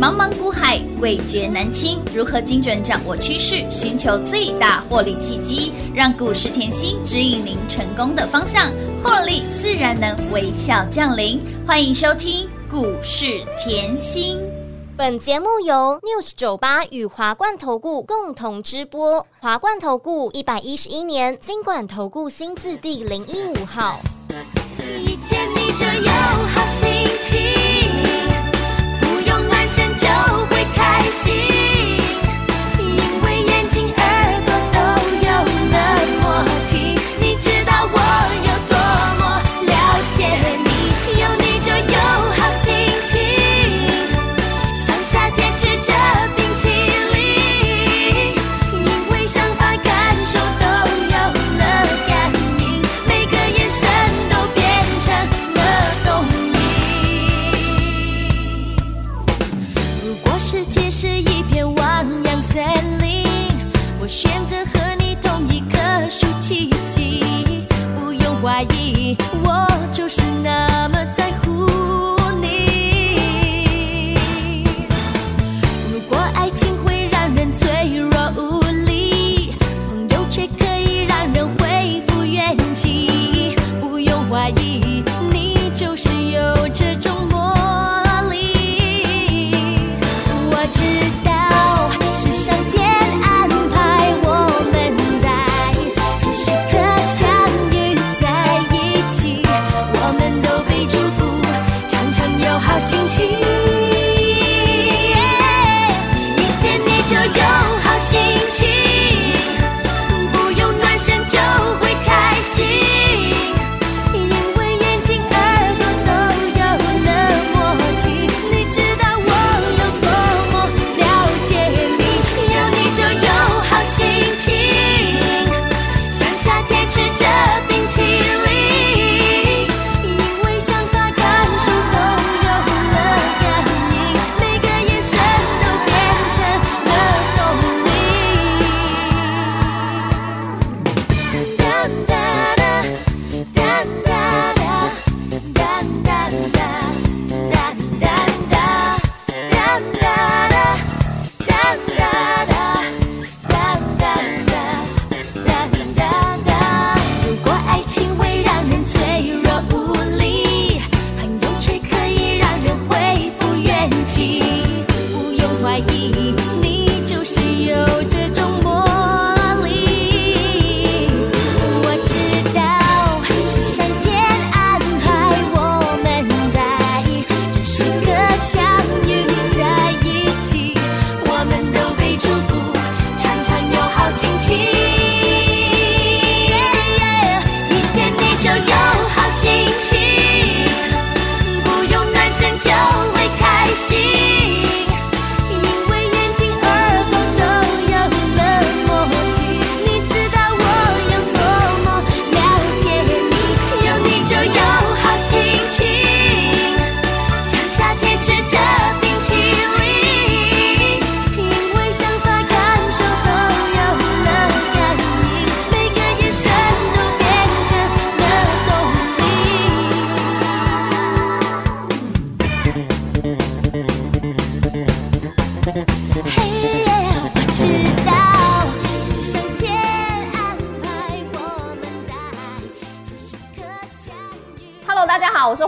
茫茫股海，味觉难清。如何精准掌握趋势，寻求最大获利契机，让股市甜心指引您成功的方向，获利自然能微笑降临。欢迎收听股市甜心。本节目由 News 九八与华冠投顾共同直播。华冠投顾一百一十一年金管投顾新字第零一五号。一见你就有好心情。心。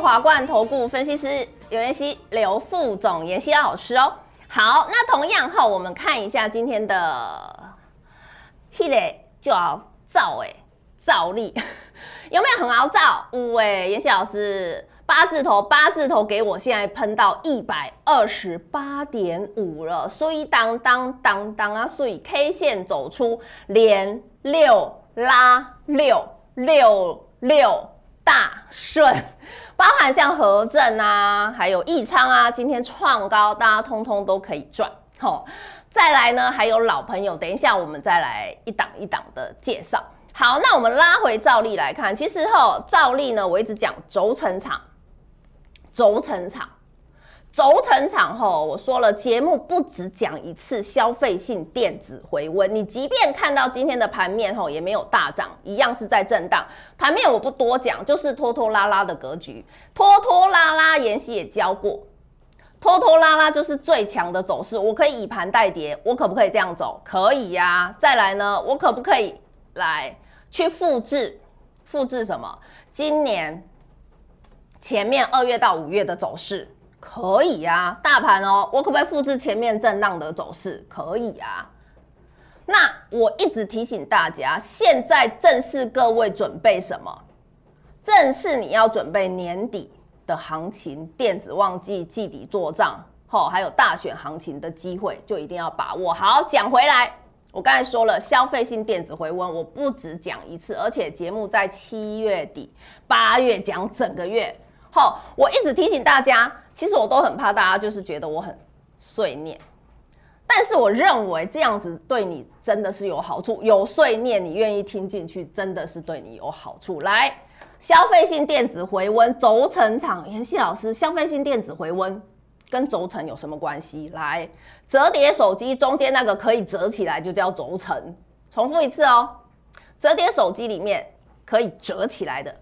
华冠投顾分析师刘妍希、刘副总、妍希老师哦。好，那同样哈，我们看一下今天的，迄个就要造哎，造力 有没有很熬造？五哎，妍希老师八字头，八字头给我现在喷到一百二十八点五了，所以当当当当啊，所以 K 线走出连六拉六六六大顺。包含像和正啊，还有益昌啊，今天创高，大家通通都可以赚。好，再来呢，还有老朋友，等一下我们再来一档一档的介绍。好，那我们拉回照例来看，其实哈，照例呢，我一直讲轴承厂，轴承厂。轴承厂后，我说了，节目不只讲一次消费性电子回温，你即便看到今天的盘面后也没有大涨，一样是在震荡。盘面我不多讲，就是拖拖拉拉的格局，拖拖拉拉，妍希也教过，拖拖拉拉就是最强的走势。我可以以盘带跌，我可不可以这样走？可以呀、再来呢，我可不可以来去复制？复制什么？今年前面二月到五月的走势，可以呀、大盘哦，我可不可以复制前面震荡的走势？可以啊。那我一直提醒大家，现在正是各位准备什么？正是你要准备年底。的行情，电子旺季、季底做账，吼，还有大选行情的机会，就一定要把握。好，讲回来，我刚才说了，消费性电子回温，我不止讲一次，而且节目在七月底、八月讲整个月。吼，我一直提醒大家，其实我都很怕大家就是觉得我很碎念，但是我认为这样子对你真的是有好处，有碎念你愿意听进去，真的是对你有好处。来。消费性电子回温，轴承厂，妍希老师，消费性电子回温跟轴承有什么关系？来，折叠手机中间那个可以折起来就叫轴承。重复一次哦，折叠手机里面可以折起来的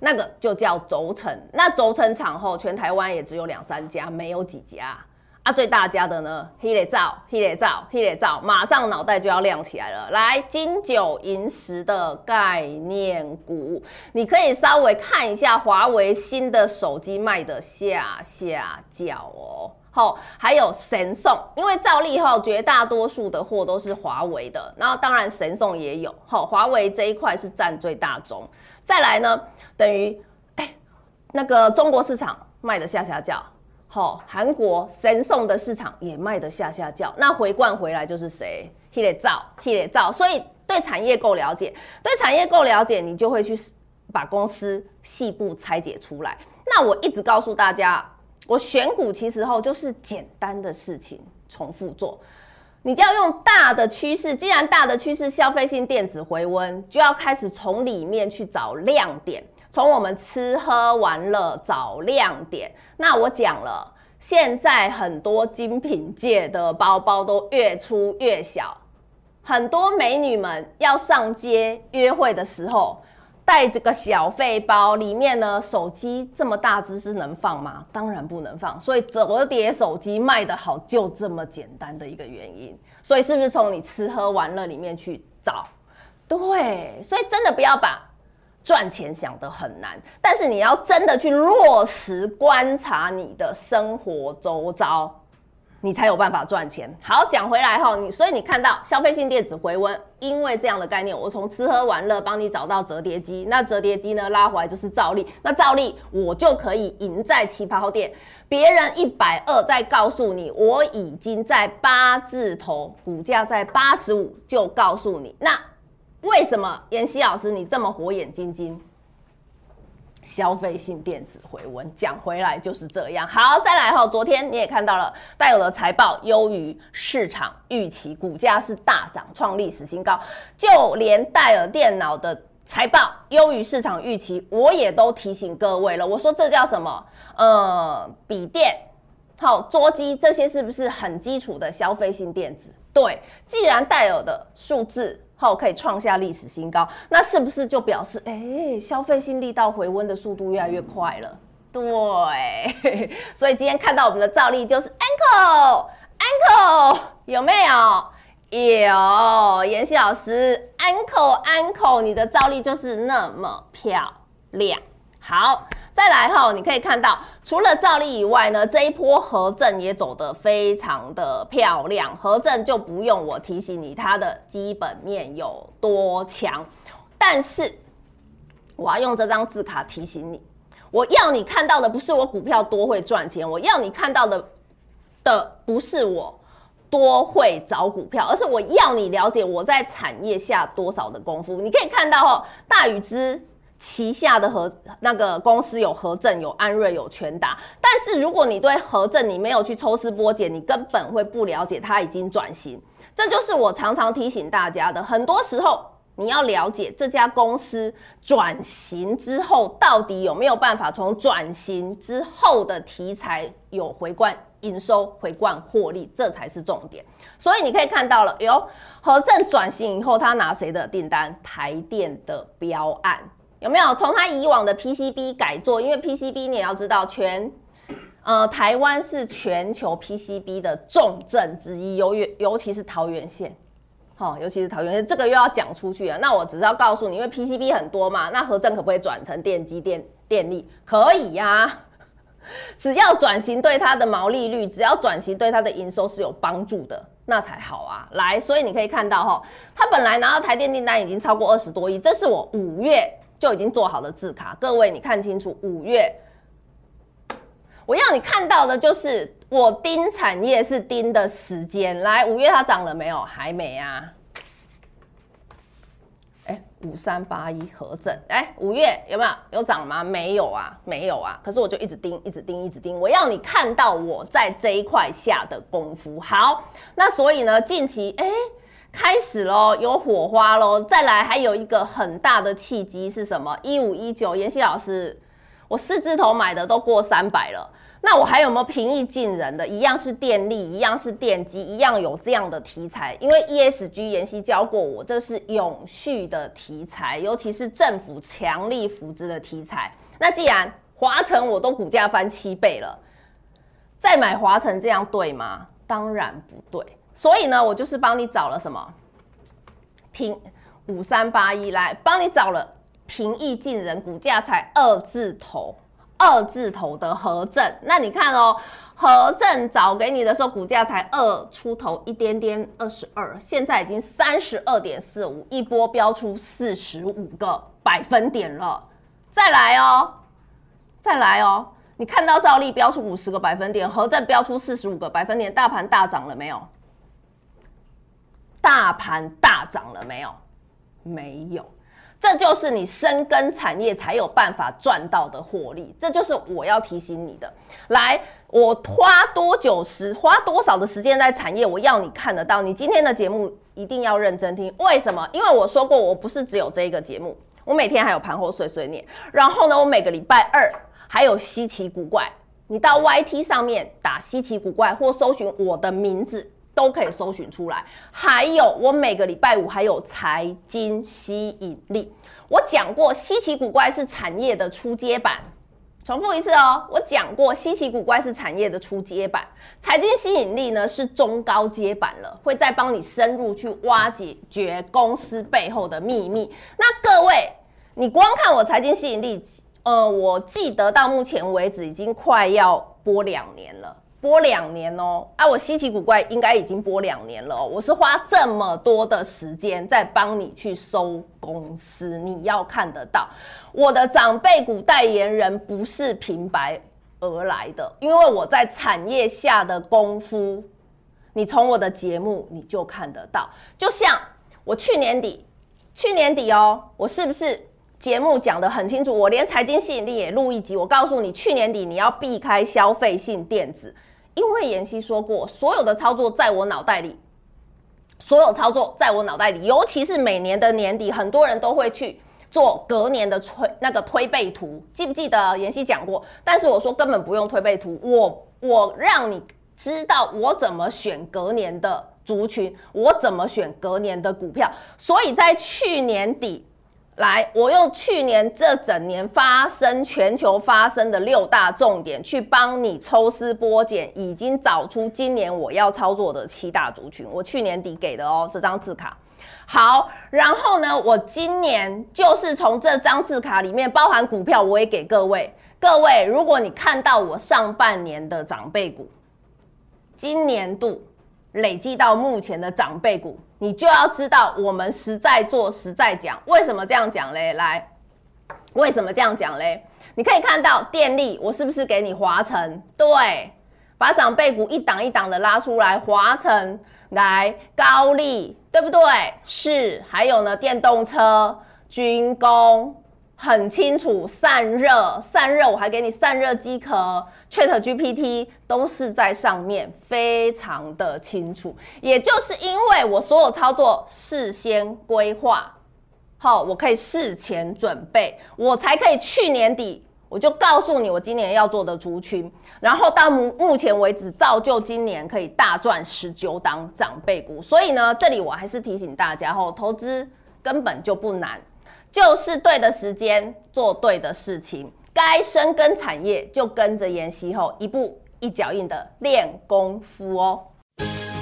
那个就叫轴承。那轴承厂后，全台湾也只有两三家，没有几家。啊，最大家的呢，黑雷照，黑雷照，黑雷照，马上脑袋就要亮起来了。来，金九银十的概念股，你可以稍微看一下华为新的手机卖的下下叫哦。好，还有神送，因为照例后绝大多数的货都是华为的，然后当然神送也有。好，华为这一块是占最大宗。再来呢，等于哎，那个中国市场卖的下下叫。好，韩国神送的市场也卖得下下叫，那回灌回来就是谁？系列造，系列造。所以对产业够了解，对产业够了解，你就会去把公司细部拆解出来。那我一直告诉大家，我选股其实后就是简单的事情重复做，你就要用大的趋势。既然大的趋势消费性电子回温，就要开始从里面去找亮点。从我们吃喝玩乐找亮点，那我讲了，现在很多精品界的包包都越出越小，很多美女们要上街约会的时候，带这个小废包，里面呢手机这么大只是能放吗？当然不能放，所以折叠手机卖得好就这么简单的一个原因，所以是不是从你吃喝玩乐里面去找？对，所以真的不要把。赚钱想得很难，但是你要真的去落实观察你的生活周遭，你才有办法赚钱。好，讲回来哈，你所以你看到消费性电子回温，因为这样的概念，我从吃喝玩乐帮你找到折叠机，那折叠机呢拉回来就是照例，那照例我就可以赢在起跑点。别人一百二再告诉你，我已经在八字头，股价在八十五，就告诉你那。为什么妍希老师你这么火眼金睛？消费性电子回温，讲回来就是这样。好，再来哈，昨天你也看到了，戴尔的财报优于市场预期，股价是大涨，创历史新高。就连戴尔电脑的财报优于市场预期，我也都提醒各位了。我说这叫什么？呃，笔电、好桌机这些是不是很基础的消费性电子？对，既然戴尔的数字。后可以创下历史新高，那是不是就表示，哎、消费性力道回温的速度越来越快了？对，所以今天看到我们的照例就是 Uncle，Uncle 有没有？有，妍希老师，Uncle，Uncle，你的照例就是那么漂亮。好。再来哈，你可以看到，除了兆利以外呢，这一波合正也走得非常的漂亮。合正就不用我提醒你，它的基本面有多强。但是我要用这张字卡提醒你，我要你看到的不是我股票多会赚钱，我要你看到的的不是我多会找股票，而是我要你了解我在产业下多少的功夫。你可以看到哦，大宇之。旗下的合那个公司有合正、有安瑞、有全达，但是如果你对合正你没有去抽丝剥茧，你根本会不了解它已经转型。这就是我常常提醒大家的，很多时候你要了解这家公司转型之后到底有没有办法从转型之后的题材有回灌营收、回灌获利，这才是重点。所以你可以看到了，哟，合正转型以后，他拿谁的订单？台电的标案。有没有从他以往的 PCB 改做？因为 PCB 你也要知道全，呃，台湾是全球 PCB 的重镇之一，尤尤其是桃园县，好、尤其是桃园县，这个又要讲出去了。那我只是要告诉你，因为 PCB 很多嘛，那核证可不可以转成电机电电力？可以呀、啊，只要转型对它的毛利率，只要转型对它的营收是有帮助的，那才好啊。来，所以你可以看到哈、哦，它本来拿到台电订单已经超过二十多亿，这是我五月就已经做好的字卡，各位你看清楚，五月。我要你看到的就是我盯产业是盯的时间。来，五月它涨了没有？还没啊。哎，五三八一合正，哎，五月有没有有涨吗？没有啊，没有啊。可是我就一直盯，一直盯，一直盯。我要你看到我在这一块下的功夫。好，那所以呢，近期哎开始喽，有火花喽。再来还有一个很大的契机是什么？一五一九，妍希老师，我四字头买的都过三百了。那我还有没有平易近人的？一样是电力，一样是电机，一样有这样的题材。因为 ESG 妍希教过我，这是永续的题材，尤其是政府强力扶植的题材。那既然华城我都股价翻七倍了，再买华城这样对吗？当然不对。所以呢，我就是帮你找了什么平五三八一来帮你找了平易近人，股价才二字头。二字头的和正，那你看哦，和正找给你的时候，股价才二出头一点点，二十二，现在已经三十二点四五，一波飙出四十五个百分点了。再来哦，再来哦，你看到兆利飙出五十个百分点，和正飙出四十五个百分点，大盘大涨了没有？大盘大涨了没有？没有。这就是你深耕产业才有办法赚到的获利，这就是我要提醒你的。来，我花多久时，花多少的时间在产业，我要你看得到。你今天的节目一定要认真听，为什么？因为我说过，我不是只有这一个节目，我每天还有盘后碎碎念。然后呢，我每个礼拜二还有稀奇古怪，你到 YT 上面打稀奇古怪或搜寻我的名字。都可以搜寻出来。还有，我每个礼拜五还有财经吸引力。我讲过，稀奇古怪是产业的初阶版。重复一次哦，我讲过，稀奇古怪是产业的初阶版，财经吸引力呢是中高阶版了，会再帮你深入去挖掘掘公司背后的秘密。那各位，你光看我财经吸引力，呃，我记得到目前为止已经快要播两年了。播两年哦，啊，我稀奇古怪应该已经播两年了哦。我是花这么多的时间在帮你去搜公司，你要看得到。我的长辈股代言人不是平白而来的，因为我在产业下的功夫，你从我的节目你就看得到。就像我去年底，去年底哦，我是不是节目讲得很清楚？我连财经吸引力也录一集，我告诉你，去年底你要避开消费性电子。因为妍希说过，所有的操作在我脑袋里，所有操作在我脑袋里，尤其是每年的年底，很多人都会去做隔年的推那个推背图，记不记得妍希讲过？但是我说根本不用推背图，我我让你知道我怎么选隔年的族群，我怎么选隔年的股票，所以在去年底。来，我用去年这整年发生全球发生的六大重点，去帮你抽丝剥茧，已经找出今年我要操作的七大族群。我去年底给的哦，这张字卡。好，然后呢，我今年就是从这张字卡里面包含股票，我也给各位。各位，如果你看到我上半年的长辈股，今年度。累计到目前的长辈股，你就要知道我们实在做实在讲。为什么这样讲嘞？来，为什么这样讲嘞？你可以看到电力，我是不是给你划成？对，把长辈股一档一档的拉出来，划成来高利，对不对？是，还有呢，电动车、军工。很清楚，散热，散热，我还给你散热机壳，ChatGPT 都是在上面，非常的清楚。也就是因为我所有操作事先规划，好，我可以事前准备，我才可以去年底我就告诉你我今年要做的族群，然后到目目前为止造就今年可以大赚十九档长辈股。所以呢，这里我还是提醒大家，吼，投资根本就不难。就是对的时间做对的事情，该深耕产业就跟着妍希后一步一脚印的练功夫哦。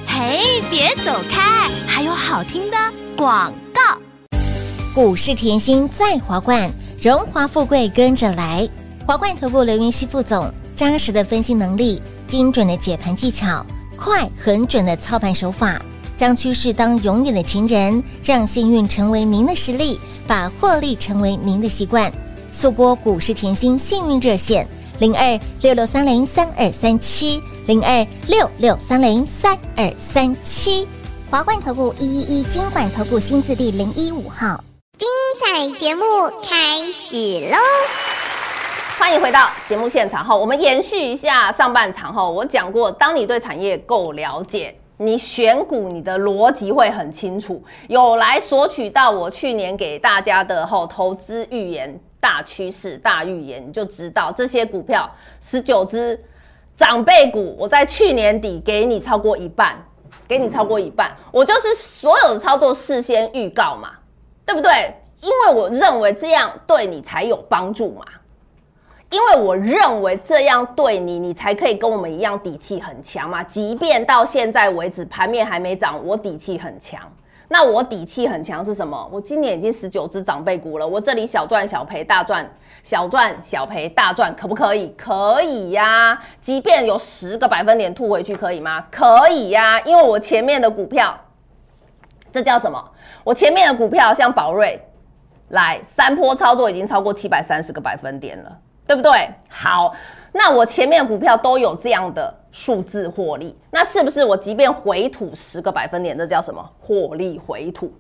嘿，别走开，还有好听的广告。股市甜心在华冠，荣华富贵跟着来。华冠投顾刘云熙副总，扎实的分析能力，精准的解盘技巧，快狠准的操盘手法，将趋势当永远的情人，让幸运成为您的实力，把获利成为您的习惯。速播股市甜心幸运热线零二六六三零三二三七零二六六三零三二三七。华冠投顾一一一金管投顾新字第零一五号。精彩节目开始喽！欢迎回到节目现场后，我们延续一下上半场后，我讲过，当你对产业够了解，你选股你的逻辑会很清楚。有来索取到我去年给大家的后投资预言大趋势大预言，你就知道这些股票十九只长辈股，我在去年底给你超过一半，给你超过一半，我就是所有的操作事先预告嘛。对不对？因为我认为这样对你才有帮助嘛。因为我认为这样对你，你才可以跟我们一样底气很强嘛。即便到现在为止盘面还没涨，我底气很强。那我底气很强是什么？我今年已经十九只长辈股了，我这里小赚小赔大赚，小赚小赔大赚，可不可以？可以呀、即便有十个百分点吐回去，可以吗？可以呀、因为我前面的股票，这叫什么？我前面的股票像宝瑞，来三波操作已经超过七百三十个百分点了，对不对？好，那我前面股票都有这样的数字获利，那是不是我即便回吐十个百分点，这叫什么？获利回吐，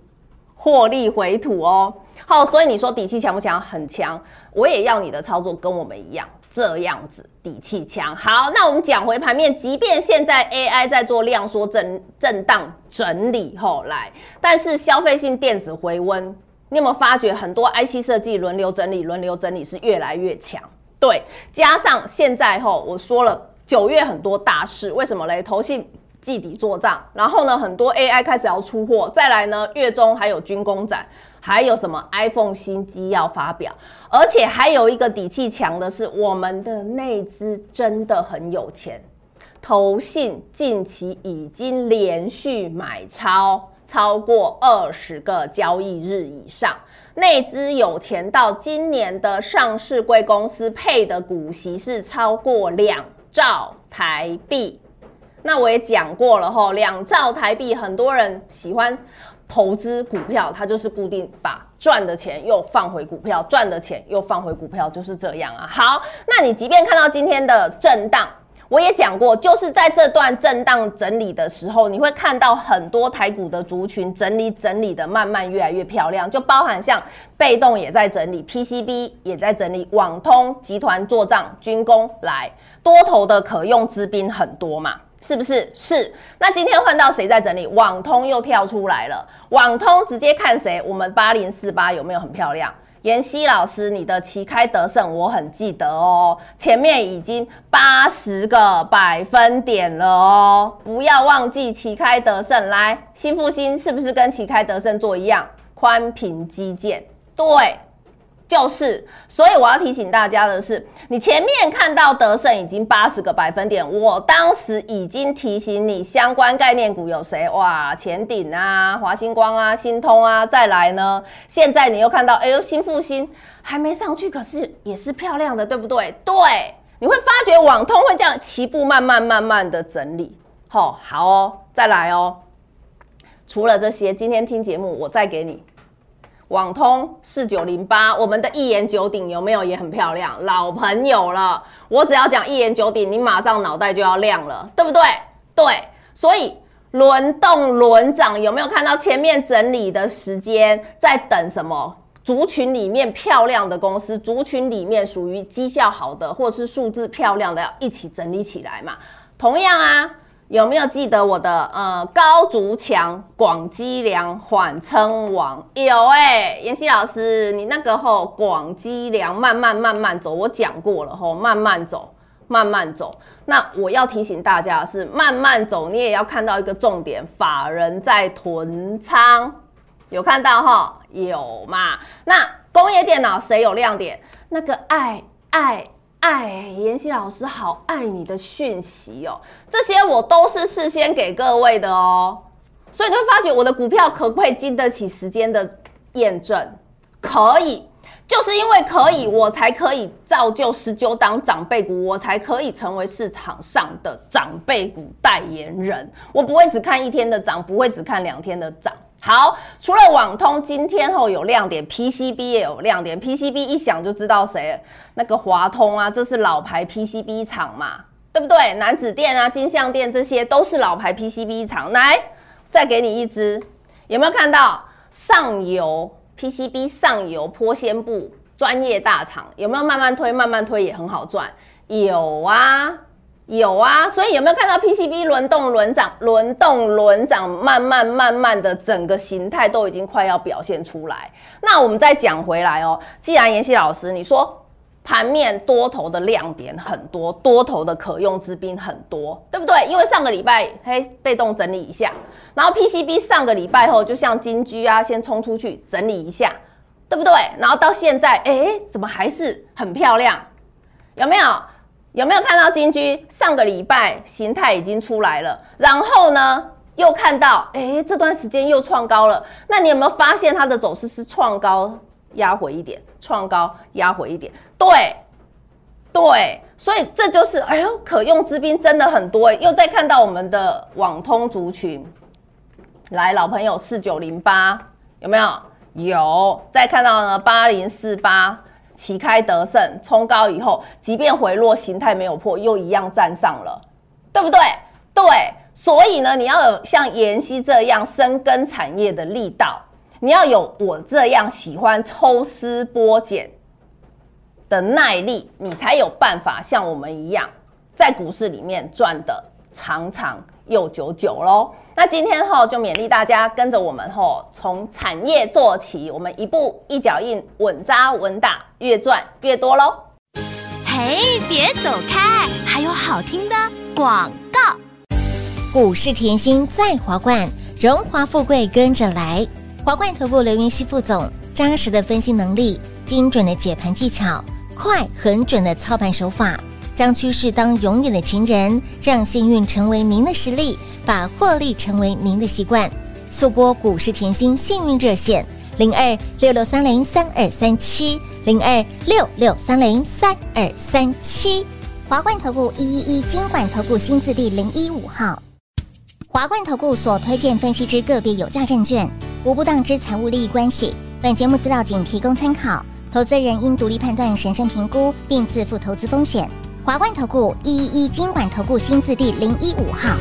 获利回吐哦。好，所以你说底气强不强？很强。我也要你的操作跟我们一样。这样子底气强，好，那我们讲回盘面，即便现在 AI 在做量缩震震荡整理后来，但是消费性电子回温，你有没有发觉很多 IC 设计轮流整理，轮流整理是越来越强？对，加上现在吼我说了九月很多大事，为什么嘞？投信季底做账，然后呢很多 AI 开始要出货，再来呢月中还有军工展。还有什么 iPhone 新机要发表，而且还有一个底气强的是，我们的内资真的很有钱，投信近期已经连续买超超过二十个交易日以上，内资有钱到今年的上市贵公司配的股息是超过两兆台币。那我也讲过了吼，两兆台币，很多人喜欢。投资股票，它就是固定把赚的钱又放回股票，赚的钱又放回股票，就是这样啊。好，那你即便看到今天的震荡，我也讲过，就是在这段震荡整理的时候，你会看到很多台股的族群整理整理的慢慢越来越漂亮，就包含像被动也在整理，PCB 也在整理，网通集团做账，军工来多头的可用之兵很多嘛。是不是？是。那今天换到谁在整理？网通又跳出来了。网通直接看谁？我们八零四八有没有很漂亮？妍希老师，你的旗开得胜我很记得哦，前面已经八十个百分点了哦，不要忘记旗开得胜。来，新复兴是不是跟旗开得胜做一样？宽平基建，对。就是，所以我要提醒大家的是，你前面看到德胜已经八十个百分点，我当时已经提醒你相关概念股有谁？哇，前鼎啊，华星光啊，新通啊，再来呢，现在你又看到，哎呦，新复兴还没上去，可是也是漂亮的，对不对？对，你会发觉网通会这样齐步慢慢慢慢的整理。齁，好哦，再来哦。除了这些，今天听节目我再给你。网通四九零八，我们的一言九鼎有没有也很漂亮？老朋友了，我只要讲一言九鼎，你马上脑袋就要亮了，对不对？对，所以轮动轮涨，有没有看到前面整理的时间在等什么？族群里面漂亮的公司，族群里面属于绩效好的，或是数字漂亮的，要一起整理起来嘛。同样啊。有没有记得我的呃高筑强广积粮缓称王？有哎、欸，妍希老师，你那个吼广积粮慢慢慢慢走，我讲过了吼，慢慢走，慢慢走。那我要提醒大家的是，慢慢走，你也要看到一个重点，法人在囤仓，有看到哈？有嘛？那工业电脑谁有亮点？那个爱。爱哎，妍希老师好爱你的讯息哦，这些我都是事先给各位的哦，所以你会发觉我的股票可不可以经得起时间的验证？可以。就是因为可以，我才可以造就十九档长辈股，我才可以成为市场上的长辈股代言人。我不会只看一天的涨，不会只看两天的涨。好，除了网通今天后有亮点，PCB 也有亮点。PCB 一响就知道谁，那个华通啊，这是老牌 PCB 厂嘛，对不对？南子店啊、金像店这些都是老牌 PCB 厂。来，再给你一支，有没有看到上游？PCB 上游玻纤布专业大厂有没有慢慢推？慢慢推也很好赚，有啊，有啊。所以有没有看到 PCB 轮动轮涨、轮动轮涨，慢慢慢慢的整个形态都已经快要表现出来。那我们再讲回来哦，既然妍希老师你说。盘面多头的亮点很多，多头的可用之兵很多，对不对？因为上个礼拜嘿被动整理一下，然后 PCB 上个礼拜后就像金居啊，先冲出去整理一下，对不对？然后到现在，哎，怎么还是很漂亮？有没有？有没有看到金居上个礼拜形态已经出来了？然后呢，又看到哎这段时间又创高了，那你有没有发现它的走势是创高？压回一点，创高压回一点，对，对，所以这就是，哎呦，可用之兵真的很多，又再看到我们的网通族群，来，老朋友四九零八有没有？有，再看到呢八零四八旗开得胜，冲高以后，即便回落形态没有破，又一样站上了，对不对？对，所以呢，你要有像妍希这样深耕产业的力道。你要有我这样喜欢抽丝剥茧的耐力，你才有办法像我们一样在股市里面赚得长长又久久喽。那今天后就勉励大家跟着我们后从产业做起，我们一步一脚印，稳扎稳打，越赚越多喽。嘿，别走开，还有好听的广告。股市甜心在华冠，荣华富贵跟着来。华冠投顾刘云熙副总，扎实的分析能力，精准的解盘技巧，快狠准的操盘手法，将趋势当永远的情人，让幸运成为您的实力，把获利成为您的习惯。速播股市甜心幸运热线零二六六三零三二三七零二六六三零三二三七。华冠投顾一一一金管投顾新字第零一五号。华冠投顾所推荐分析之个别有价证券。无不当之财务利益关系。本节目资料仅提供参考，投资人应独立判断、审慎评估，并自负投资风险。华冠投顾一一一金管投顾新字第零一五号。